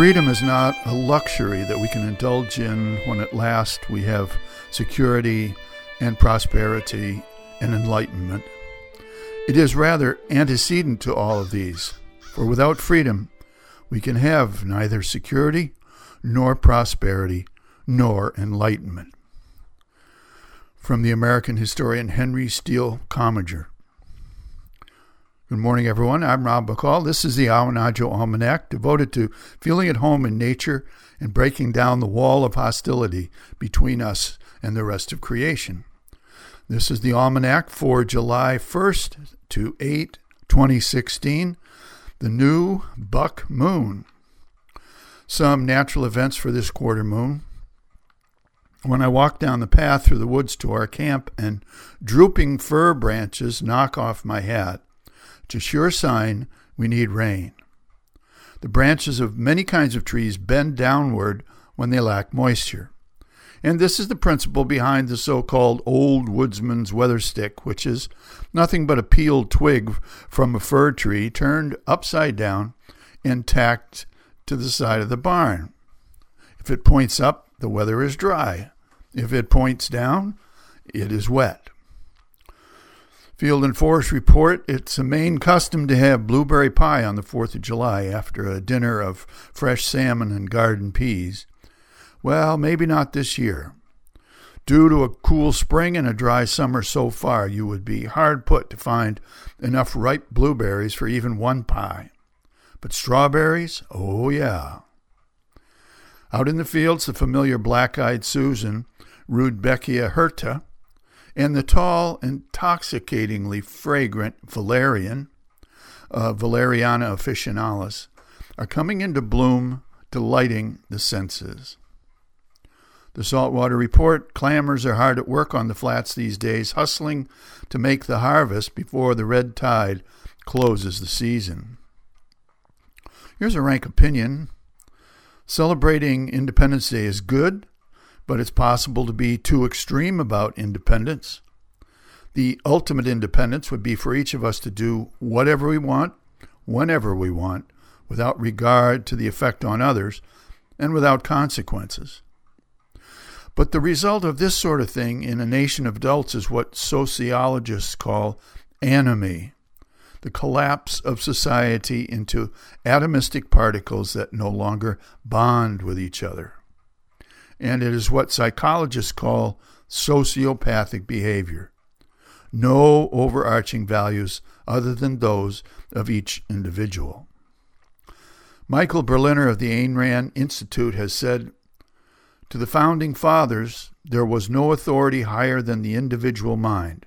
Freedom is not a luxury that we can indulge in when at last we have security and prosperity and enlightenment. It is rather antecedent to all of these, for without freedom, we can have neither security, nor prosperity, nor enlightenment. From the American historian Henry Steele Commager. Good morning, everyone. I'm Rob McCall. This is the Awanadjo Almanac, devoted to feeling at home in nature and breaking down the wall of hostility between us and the rest of creation. This is the Almanac for July 1st to 8, 2016, the new buck moon. Some natural events for this quarter moon. When I walk down the path through the woods to our camp and drooping fir branches knock off my hat, it's a sure sign we need rain. The branches of many kinds of trees bend downward when they lack moisture. And this is the principle behind the so called old woodsman's weather stick, which is nothing but a peeled twig from a fir tree turned upside down and tacked to the side of the barn. If it points up, the weather is dry. If it points down, it is wet. Field and Forest report it's a Maine custom to have blueberry pie on the 4th of July after a dinner of fresh salmon and garden peas. Well, maybe not this year. Due to a cool spring and a dry summer so far, you would be hard put to find enough ripe blueberries for even one pie. But strawberries? Oh, yeah. Out in the fields, the familiar black eyed Susan, Rudbeckia hirta, and the tall, intoxicatingly fragrant valerian, uh, Valeriana officinalis, are coming into bloom, delighting the senses. The Saltwater Report clammers are hard at work on the flats these days, hustling to make the harvest before the red tide closes the season. Here's a rank opinion. Celebrating Independence Day is good, but it's possible to be too extreme about independence. The ultimate independence would be for each of us to do whatever we want, whenever we want, without regard to the effect on others, and without consequences. But the result of this sort of thing in a nation of adults is what sociologists call anomie the collapse of society into atomistic particles that no longer bond with each other and it is what psychologists call sociopathic behavior. No overarching values other than those of each individual. Michael Berliner of the Ayn Rand Institute has said To the founding fathers, there was no authority higher than the individual mind,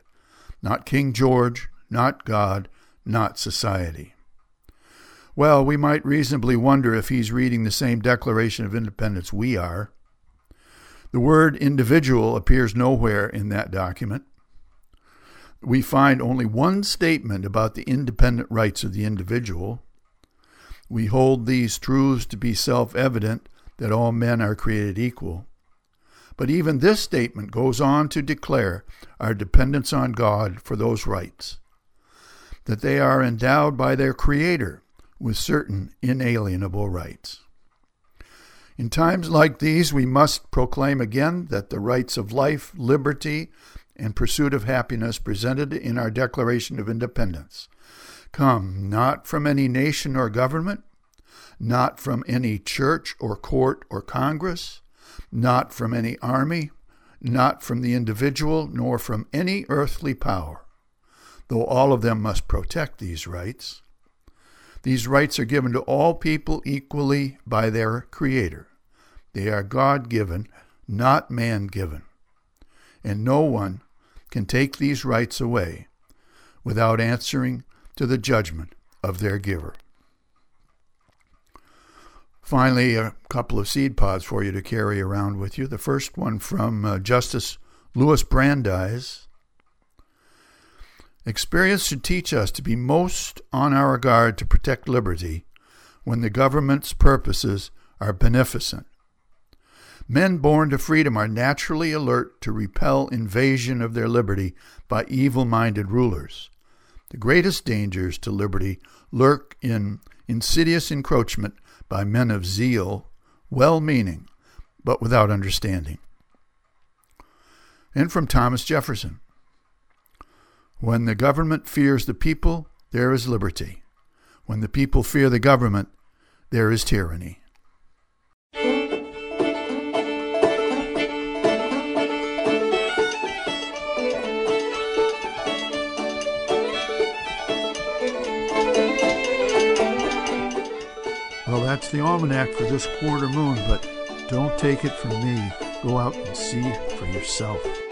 not King George, not God, not society. Well, we might reasonably wonder if he's reading the same Declaration of Independence we are. The word individual appears nowhere in that document. We find only one statement about the independent rights of the individual. We hold these truths to be self evident that all men are created equal. But even this statement goes on to declare our dependence on God for those rights, that they are endowed by their Creator with certain inalienable rights. In times like these, we must proclaim again that the rights of life, liberty, and pursuit of happiness presented in our Declaration of Independence come not from any nation or government, not from any church or court or Congress, not from any army, not from the individual, nor from any earthly power, though all of them must protect these rights. These rights are given to all people equally by their Creator. They are God given, not man given. And no one can take these rights away without answering to the judgment of their giver. Finally, a couple of seed pods for you to carry around with you. The first one from uh, Justice Louis Brandeis Experience should teach us to be most on our guard to protect liberty when the government's purposes are beneficent. Men born to freedom are naturally alert to repel invasion of their liberty by evil minded rulers. The greatest dangers to liberty lurk in insidious encroachment by men of zeal, well meaning, but without understanding. And from Thomas Jefferson When the government fears the people, there is liberty. When the people fear the government, there is tyranny. Well, that's the almanac for this quarter moon, but don't take it from me. Go out and see for yourself.